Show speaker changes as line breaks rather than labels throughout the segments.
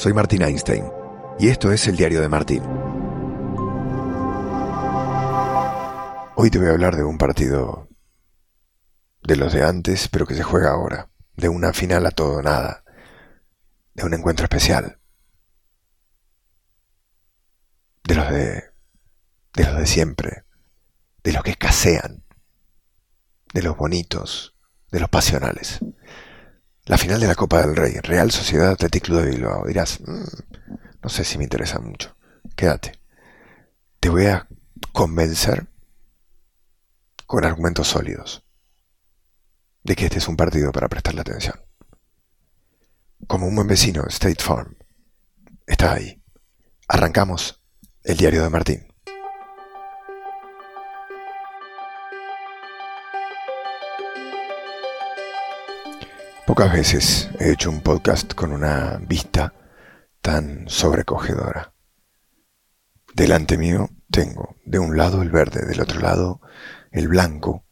soy Martín Einstein y esto es el diario de Martín. Hoy te voy a hablar de un partido de los de antes, pero que se juega ahora, de una final a todo nada, de un encuentro especial, de los de, de los de siempre, de los que escasean, de los bonitos, de los pasionales. La final de la Copa del Rey, Real Sociedad Athletic Club de Bilbao. Dirás, mm, no sé si me interesa mucho. Quédate. Te voy a convencer con argumentos sólidos de que este es un partido para prestarle atención. Como un buen vecino, State Farm está ahí. Arrancamos el diario de Martín. Pocas veces he hecho un podcast con una vista tan sobrecogedora. Delante mío tengo de un lado el verde, del otro lado el blanco,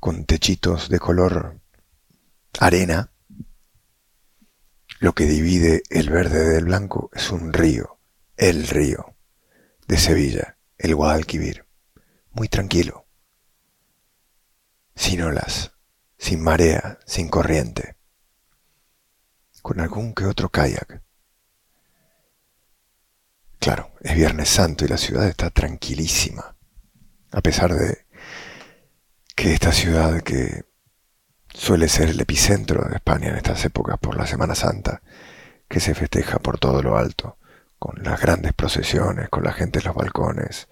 con techitos de color arena. Lo que divide el verde del blanco es un río, el río de Sevilla, el Guadalquivir, muy tranquilo, sin olas, sin marea, sin corriente, con algún que otro kayak. Claro, es Viernes Santo y la ciudad está tranquilísima, a pesar de que esta ciudad que suele ser el epicentro de España en estas épocas por la Semana Santa, que se festeja por todo lo alto, con las grandes procesiones, con la gente en los balcones,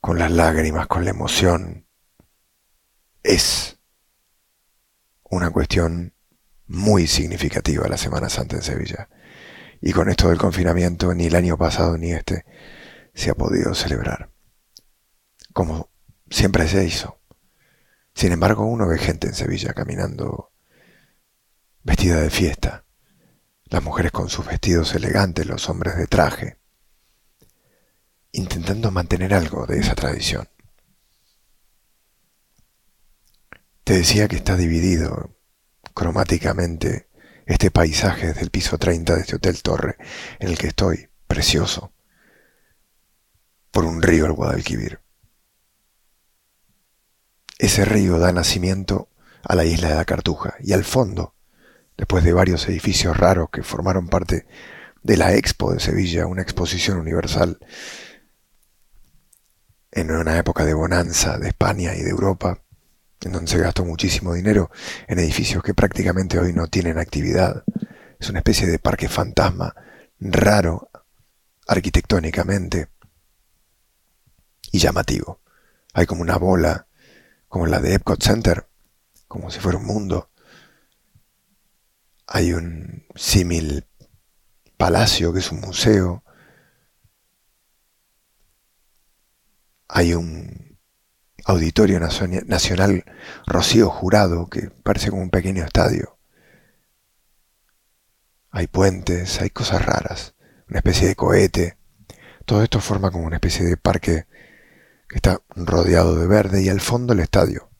con las lágrimas, con la emoción, es una cuestión muy significativa la Semana Santa en Sevilla. Y con esto del confinamiento, ni el año pasado ni este se ha podido celebrar. Como siempre se hizo. Sin embargo, uno ve gente en Sevilla caminando vestida de fiesta. Las mujeres con sus vestidos elegantes, los hombres de traje. Intentando mantener algo de esa tradición. Te decía que está dividido cromáticamente este paisaje desde el piso 30 de este Hotel Torre en el que estoy, precioso, por un río el Guadalquivir. Ese río da nacimiento a la isla de la Cartuja y al fondo, después de varios edificios raros que formaron parte de la Expo de Sevilla, una exposición universal en una época de bonanza de España y de Europa, en donde se gastó muchísimo dinero en edificios que prácticamente hoy no tienen actividad. Es una especie de parque fantasma, raro arquitectónicamente y llamativo. Hay como una bola, como la de Epcot Center, como si fuera un mundo. Hay un símil palacio que es un museo. Hay un Auditorio Nacional Rocío Jurado, que parece como un pequeño estadio. Hay puentes, hay cosas raras, una especie de cohete. Todo esto forma como una especie de parque que está rodeado de verde y al fondo el estadio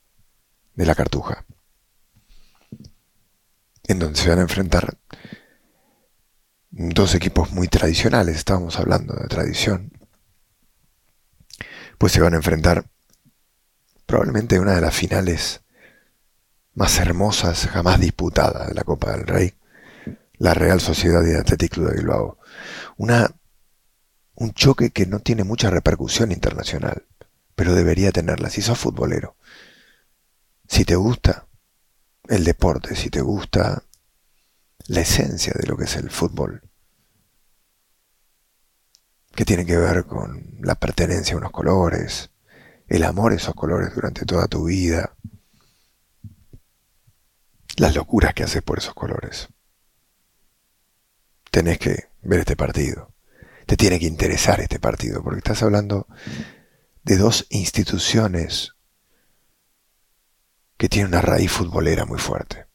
de la Cartuja, en donde se van a enfrentar dos equipos muy tradicionales, estábamos hablando de tradición, pues se van a enfrentar probablemente una de las finales más hermosas jamás disputadas de la Copa del Rey, la Real Sociedad y Athletic Club de Bilbao. Una, un choque que no tiene mucha repercusión internacional, pero debería tenerla si sos futbolero. Si te gusta el deporte, si te gusta la esencia de lo que es el fútbol, que tiene que ver con la pertenencia a unos colores, el amor a esos colores durante toda tu vida, las locuras que haces por esos colores. Tenés que ver este partido, te tiene que interesar este partido, porque estás hablando de dos instituciones que tienen una raíz futbolera muy fuerte.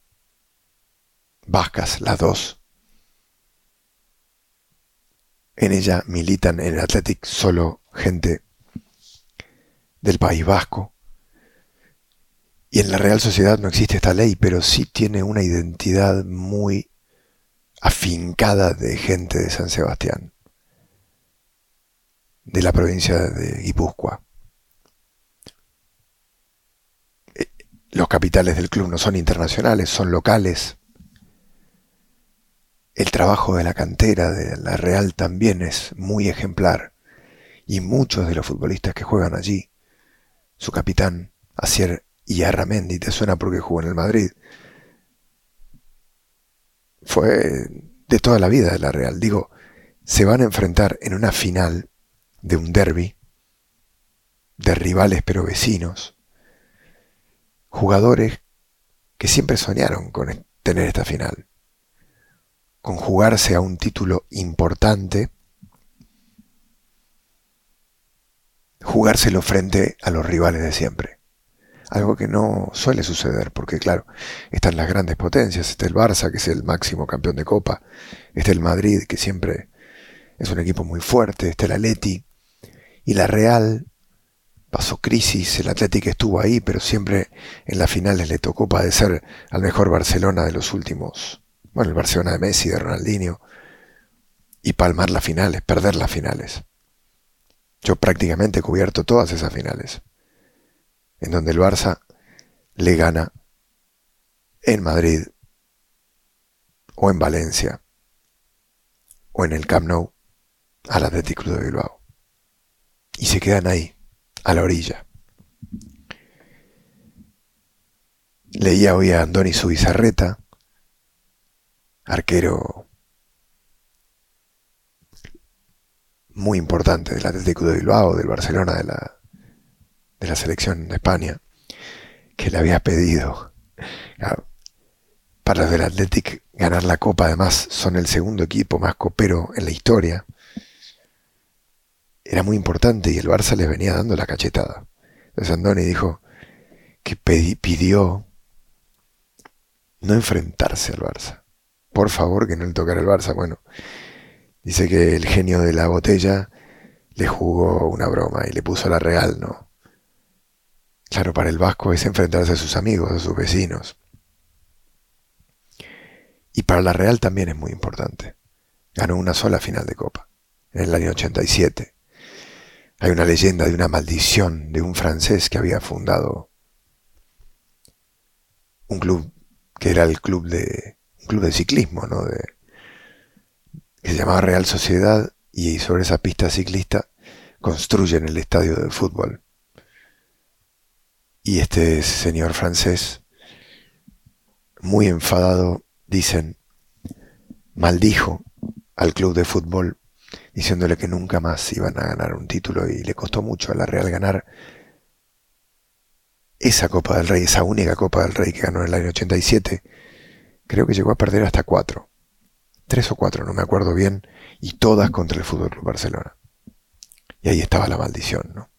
Vascas, las dos. En ella militan en el Athletic solo gente del País Vasco. Y en la Real Sociedad no existe esta ley, pero sí tiene una identidad muy afincada de gente de San Sebastián, de la provincia de Guipúzcoa. Eh, los capitales del club no son internacionales, son locales. El trabajo de la cantera de la Real también es muy ejemplar. Y muchos de los futbolistas que juegan allí, su capitán, Asier Yarramendi, te suena porque jugó en el Madrid, fue de toda la vida de la Real. Digo, se van a enfrentar en una final de un derby, de rivales pero vecinos, jugadores que siempre soñaron con tener esta final, con jugarse a un título importante, jugárselo frente a los rivales de siempre algo que no suele suceder, porque claro, están las grandes potencias, está el Barça, que es el máximo campeón de Copa, está el Madrid, que siempre es un equipo muy fuerte, está el Atleti, y la Real pasó crisis, el Atlético estuvo ahí, pero siempre en las finales le tocó padecer al mejor Barcelona de los últimos, bueno, el Barcelona de Messi, de Ronaldinho, y palmar las finales, perder las finales. Yo prácticamente he cubierto todas esas finales en donde el Barça le gana en Madrid o en Valencia o en el Camp Nou al Athletic Club de Bilbao. Y se quedan ahí, a la orilla. Leía hoy a Andoni Subizarreta, arquero muy importante del Atlético de Bilbao, del Barcelona, de la de la selección de España, que le había pedido. para los del Athletic ganar la Copa, además son el segundo equipo más copero en la historia. Era muy importante y el Barça les venía dando la cachetada. Entonces Andoni dijo que pidió no enfrentarse al Barça. Por favor, que no le tocara el Barça. Bueno, dice que el genio de la botella le jugó una broma y le puso la real, ¿no? Claro, para el vasco es enfrentarse a sus amigos, a sus vecinos. Y para la Real también es muy importante. Ganó una sola final de Copa, en el año 87. Hay una leyenda de una maldición de un francés que había fundado un club que era el club de un club de ciclismo, ¿no? De, se llamaba Real Sociedad y sobre esa pista ciclista construyen el estadio de fútbol y este señor francés, muy enfadado, dicen, maldijo al club de fútbol diciéndole que nunca más iban a ganar un título y le costó mucho a la Real ganar esa Copa del Rey, esa única Copa del Rey que ganó en el año 87. Creo que llegó a perder hasta cuatro, tres o cuatro, no me acuerdo bien, y todas contra el Fútbol Club Barcelona. Y ahí estaba la maldición, ¿no?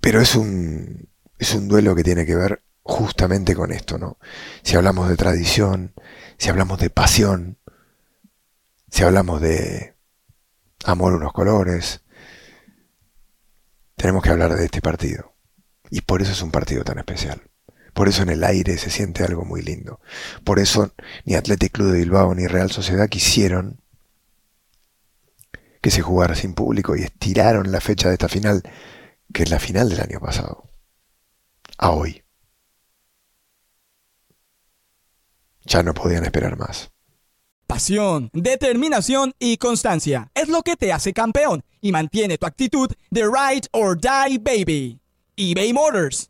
Pero es un, es un duelo que tiene que ver justamente con esto, ¿no? Si hablamos de tradición, si hablamos de pasión, si hablamos de amor a unos colores, tenemos que hablar de este partido. Y por eso es un partido tan especial. Por eso en el aire se siente algo muy lindo. Por eso ni Athletic Club de Bilbao ni Real Sociedad quisieron que se jugara sin público y estiraron la fecha de esta final que es la final del año pasado, a hoy. Ya no podían esperar más.
Pasión, determinación y constancia es lo que te hace campeón y mantiene tu actitud de ride or die baby. eBay Motors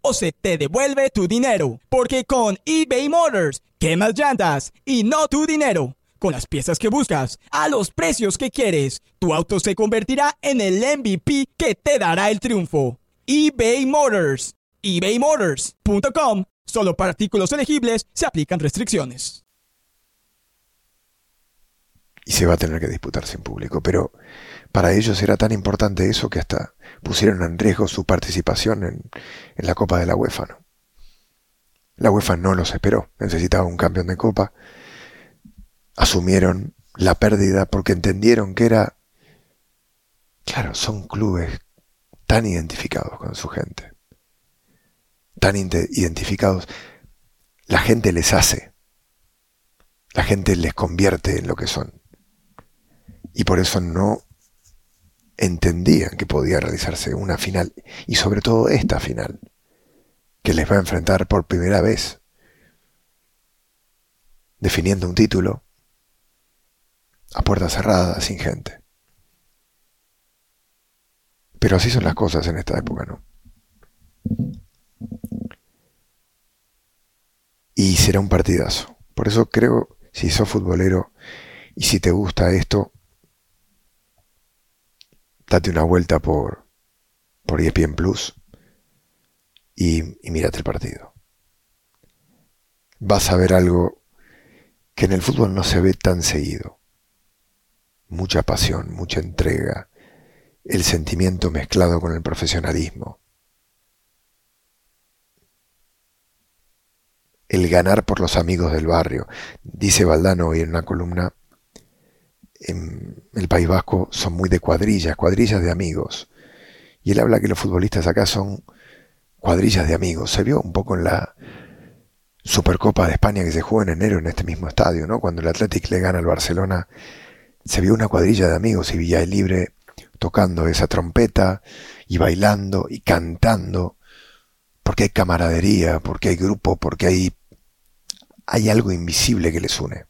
o se te devuelve tu dinero. Porque con eBay Motors, quemas llantas y no tu dinero. Con las piezas que buscas, a los precios que quieres, tu auto se convertirá en el MVP que te dará el triunfo eBay Motors. ebaymotors.com. Solo para artículos elegibles se aplican restricciones.
y se va a tener que disputar sin público. Pero para ellos era tan importante eso que hasta pusieron en riesgo su participación en, la Copa de la UEFA. La UEFA no los esperó, necesitaba un campeón de Copa. Asumieron la pérdida porque entendieron que era, claro, son clubes tan identificados con su gente, tan identificados, la gente les hace, la gente les convierte en lo que son. Y por eso no entendían que podía realizarse una final, y sobre todo esta final, que les va a enfrentar por primera vez, definiendo un título a puerta cerrada, sin gente. Pero así son las cosas en esta época, ¿no? Y será un partidazo. Por eso creo, si sos futbolero y si te gusta esto, date una vuelta por, por ESPN Plus y, y mírate el partido. Vas a ver algo que en el fútbol no se ve tan seguido. Mucha pasión, mucha entrega, el sentimiento mezclado con el profesionalismo. El ganar por los amigos del barrio. Dice Valdano hoy en una columna, en el País Vasco son muy de cuadrillas, cuadrillas de amigos. Y él habla que los futbolistas acá son cuadrillas de amigos. Se vio un poco en la Supercopa de España que se jugó en enero en este mismo estadio, ¿no? Cuando el Athletic le gana al Barcelona, se vio una cuadrilla de amigos y Villa Libre tocando esa trompeta y bailando y cantando, porque hay camaradería, porque hay grupo, porque hay, hay algo invisible que les une.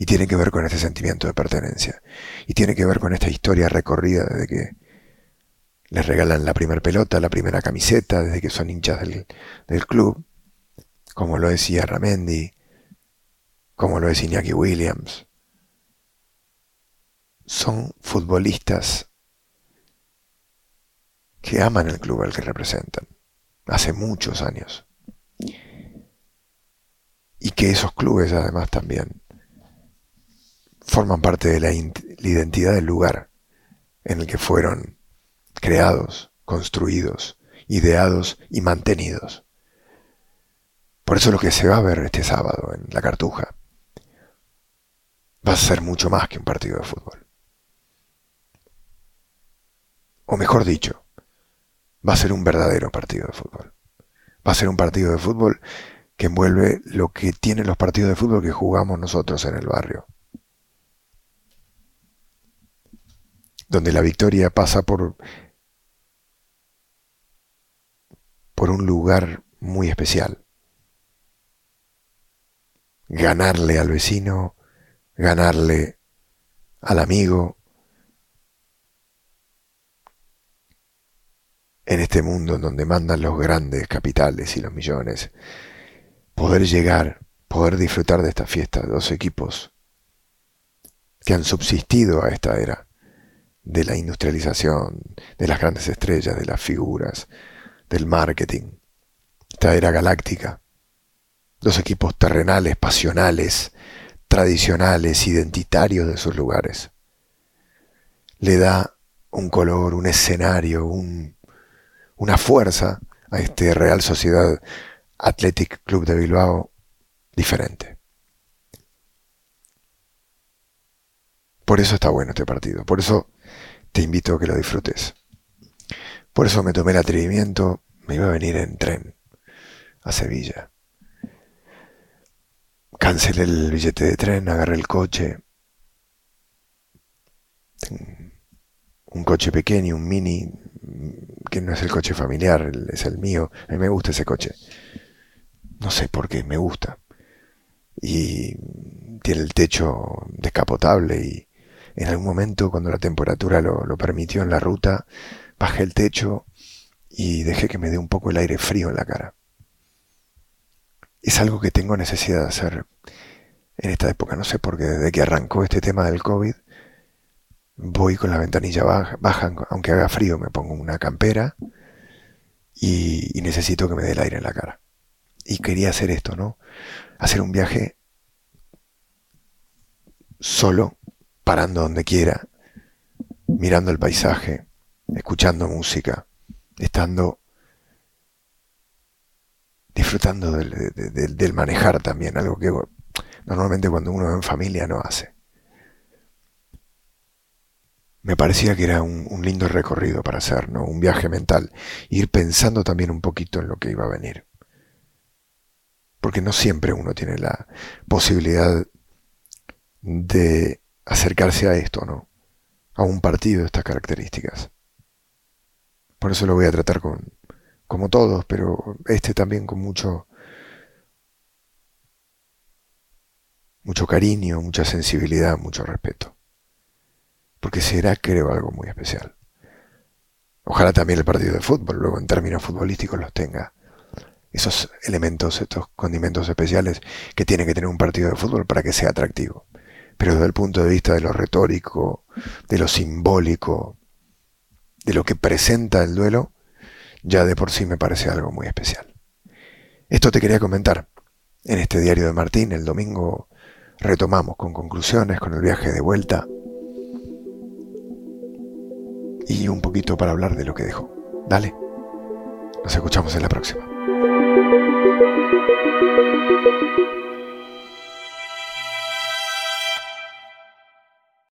Y tiene que ver con este sentimiento de pertenencia. Y tiene que ver con esta historia recorrida desde que les regalan la primera pelota, la primera camiseta, desde que son hinchas del, del club, como lo decía Ramendi, como lo es Iñaki Williams. Son futbolistas que aman el club al que representan, hace muchos años. Y que esos clubes además también forman parte de la, identidad del lugar en el que fueron creados, construidos, ideados y mantenidos. Por eso lo que se va a ver este sábado en la Cartuja va a ser mucho más que un partido de fútbol. O mejor dicho, va a ser un verdadero partido de fútbol. Va a ser un partido de fútbol que envuelve lo que tienen los partidos de fútbol que jugamos nosotros en el barrio. Donde la victoria pasa por, por un lugar muy especial. Ganarle al vecino, ganarle al amigo, en este mundo en donde mandan los grandes capitales y los millones, poder llegar, poder disfrutar de esta fiesta dos equipos que han subsistido a esta era de la industrialización, de las grandes estrellas, de las figuras, del marketing, esta era galáctica, dos equipos terrenales, pasionales, tradicionales, identitarios de sus lugares. Le da un color, un escenario, un, una fuerza a este Real Sociedad Athletic Club de Bilbao diferente. Por eso está bueno este partido, por eso te invito a que lo disfrutes. Por eso me tomé el atrevimiento, me iba a venir en tren a Sevilla. Cancelé el billete de tren, agarré el coche. Un coche pequeño, un mini, que no es el coche familiar, es el mío. A mí me gusta ese coche. No sé por qué, me gusta. Y tiene el techo descapotable y en algún momento cuando la temperatura lo, lo permitió en la ruta, bajé el techo y dejé que me dé un poco el aire frío en la cara. Es algo que tengo necesidad de hacer en esta época, no sé por qué, desde que arrancó este tema del COVID, voy con la ventanilla baja, aunque haga frío, me pongo una campera y, necesito que me dé el aire en la cara. Y quería hacer esto, ¿no? Hacer un viaje solo, parando donde quiera, mirando el paisaje, escuchando música, estando disfrutando del, manejar también, algo que normalmente cuando uno va en familia no hace. Me parecía que era un, un lindo recorrido para hacer, ¿no? Un viaje mental, ir pensando también un poquito en lo que iba a venir. Porque no siempre uno tiene la posibilidad de acercarse a esto, ¿no? A un partido de estas características. Por eso lo voy a tratar con, como todos, pero este también con mucho, mucho cariño, mucha sensibilidad, mucho respeto. Porque será, creo, algo muy especial. Ojalá también el partido de fútbol, luego en términos futbolísticos, los tenga. Esos elementos, estos condimentos especiales que tiene que tener un partido de fútbol para que sea atractivo. Pero desde el punto de vista de lo retórico, de lo simbólico, de lo que presenta el duelo, ya de por sí me parece algo muy especial. Esto te quería comentar. En este diario de Martín, el domingo retomamos con conclusiones, con el viaje de vuelta y un poquito para hablar de lo que dejó. Dale, nos escuchamos en la próxima.